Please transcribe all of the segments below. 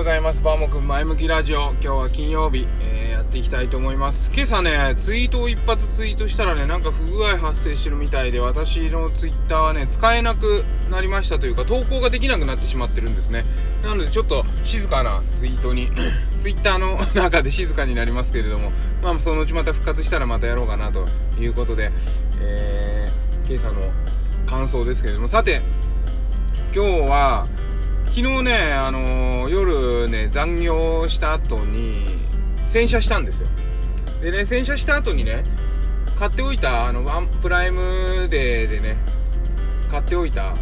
ございます。バーモくん前向きラジオ。今日は金曜日、えー、やっていきたいと思います。今朝ね、ツイートを一発ツイートしたらね、なんか不具合発生してるみたいで、私のツイッターはね、使えなくなりましたというか、投稿ができなくなってしまってるんですね。なので、ちょっと静かなツイートに、ツイッターの 中で静かになりますけれども、まあ、そのうちまた復活したらまたやろうかなということで、えー、今朝の感想ですけれども、さて、今日は、昨日ね、あのー、夜ね、残業した後に、洗車したんですよ。でね、洗車した後にね、買っておいた、あの、ワンプライムデーでね、買っておいた、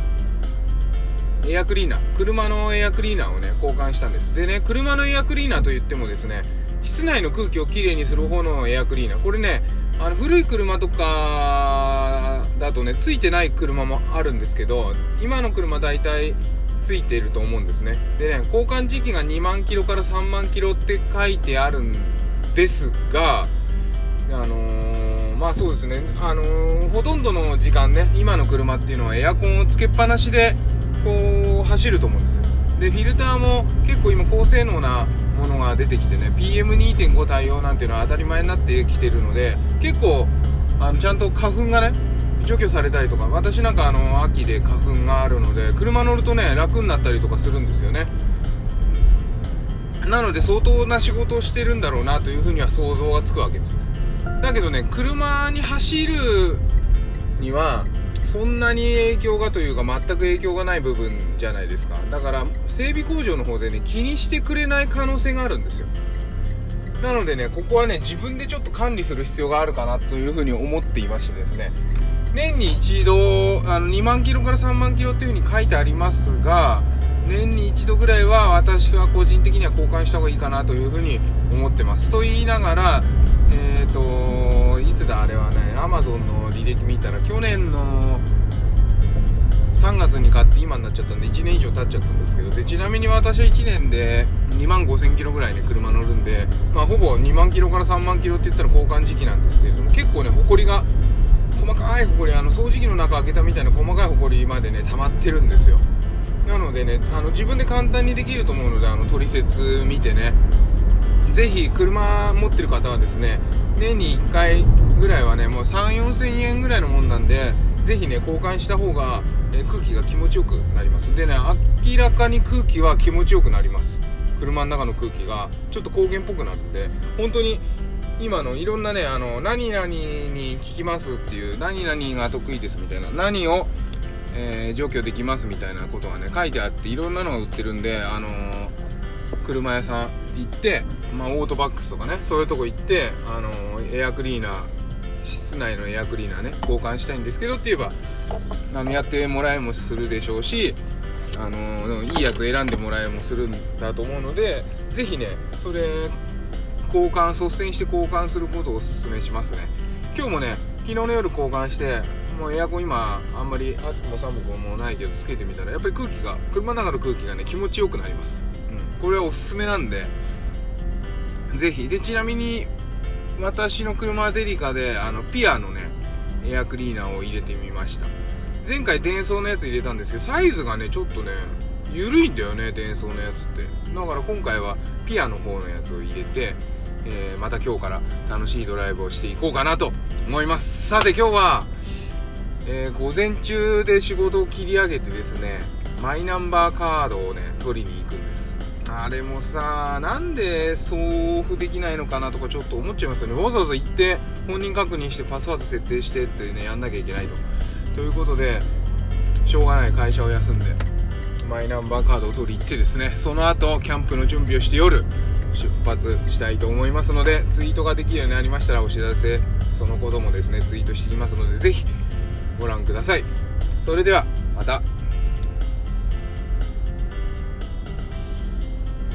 エアクリーナー、車のエアクリーナーをね、交換したんです。でね、車のエアクリーナーと言ってもですね、室内の空気をきれいにする方のエアクリーナー。これね、あの、古い車とかだとね、ついてない車もあるんですけど、今の車大体、ついていると思うんですね。でね交換時期が2万キロから3万キロって書いてあるんですがあのー、まあそうですね、あのー、ほとんどの時間ね今の車っていうのはエアコンをつけっぱなしでこう走ると思うんですよ。でフィルターも結構今高性能なものが出てきてね PM2.5 対応なんていうのは当たり前になってきてるので結構あのちゃんと花粉がね除去されたりとか私なんかあの秋で花粉があるので車乗るとね楽になったりとかするんですよね。なので相当な仕事をしてるんだろうなというふうには想像がつくわけです。だけどね車に走るにはそんなに影響がというか全く影響がない部分じゃないですか。だから整備工場の方でね気にしてくれない可能性があるんですよ。なのでねここはね自分でちょっと管理する必要があるかなというふうに思っていましてですね。年に一度あの2万キロから3万キロっていう風に書いてありますが年に一度ぐらいは私は個人的には交換した方がいいかなというふうに思ってます。と言いながらえっ、ー、といつだあれはね Amazon の履歴見たら去年の3月に買って今になっちゃったんで1年以上経っちゃったんですけどでちなみに私は1年で2万5000キロぐらいね車乗るんで、まあ、ほぼ2万キロから3万キロって言ったら交換時期なんですけれども結構ね埃が細かいホコリあの掃除機の中開けたみたいな細かいホコリまでね溜まってるんですよ。なのでねあの自分で簡単にできると思うのであの取説見てね。ぜひ車持ってる方はですね年に1回ぐらいはねもう3 4 0 0 0円ぐらいのもんなんでぜひね交換した方が、え空気が気持ちよくなります。でね明らかに空気は気持ちよくなります。車の中の空気がちょっと高原っぽくなるんで本当に今のいろんなね、あの、何々に聞きますっていう、何々が得意ですみたいな、何を、えー、除去できますみたいなことがね、書いてあって、いろんなのが売ってるんで、あのー、車屋さん行って、まあ、オートバックスとかね、そういうとこ行って、あのー、エアクリーナー、室内のエアクリーナーね、交換したいんですけどって言えば、あの、やってもらえもするでしょうし、あのいいやつ選んでもらえもするんだと思うので、ぜひね、それ、交換率先して交換することをお勧めしますね。今日もね昨日の夜交換してもうエアコン今あんまり暑くも寒くもないけどつけてみたらやっぱり空気が車の中の空気がね気持ちよくなります、うん、これはおすすめなんで。ぜひ。でちなみに私の車デリカであのピアのねエアクリーナーを入れてみました。前回電装のやつ入れたんですけどサイズがねちょっとね緩いんだよね電装のやつって。だから今回はピアの方のやつを入れてえー、また今日から楽しいドライブをしていこうかなと思います。さて今日は、えー、午前中で仕事を切り上げてですねマイナンバーカードをね取りに行くんです。あれもさなんで送付できないのかなとかちょっと思っちゃいますよね。わざわざ行って本人確認してパスワード設定してってねやんなきゃいけないと。ということでしょうがない会社を休んでマイナンバーカードを取り行ってですねその後キャンプの準備をして夜出発したいと思いますのでツイートができるようになりましたらお知らせそのこともですねツイートしていきますのでぜひご覧ください。それではまた。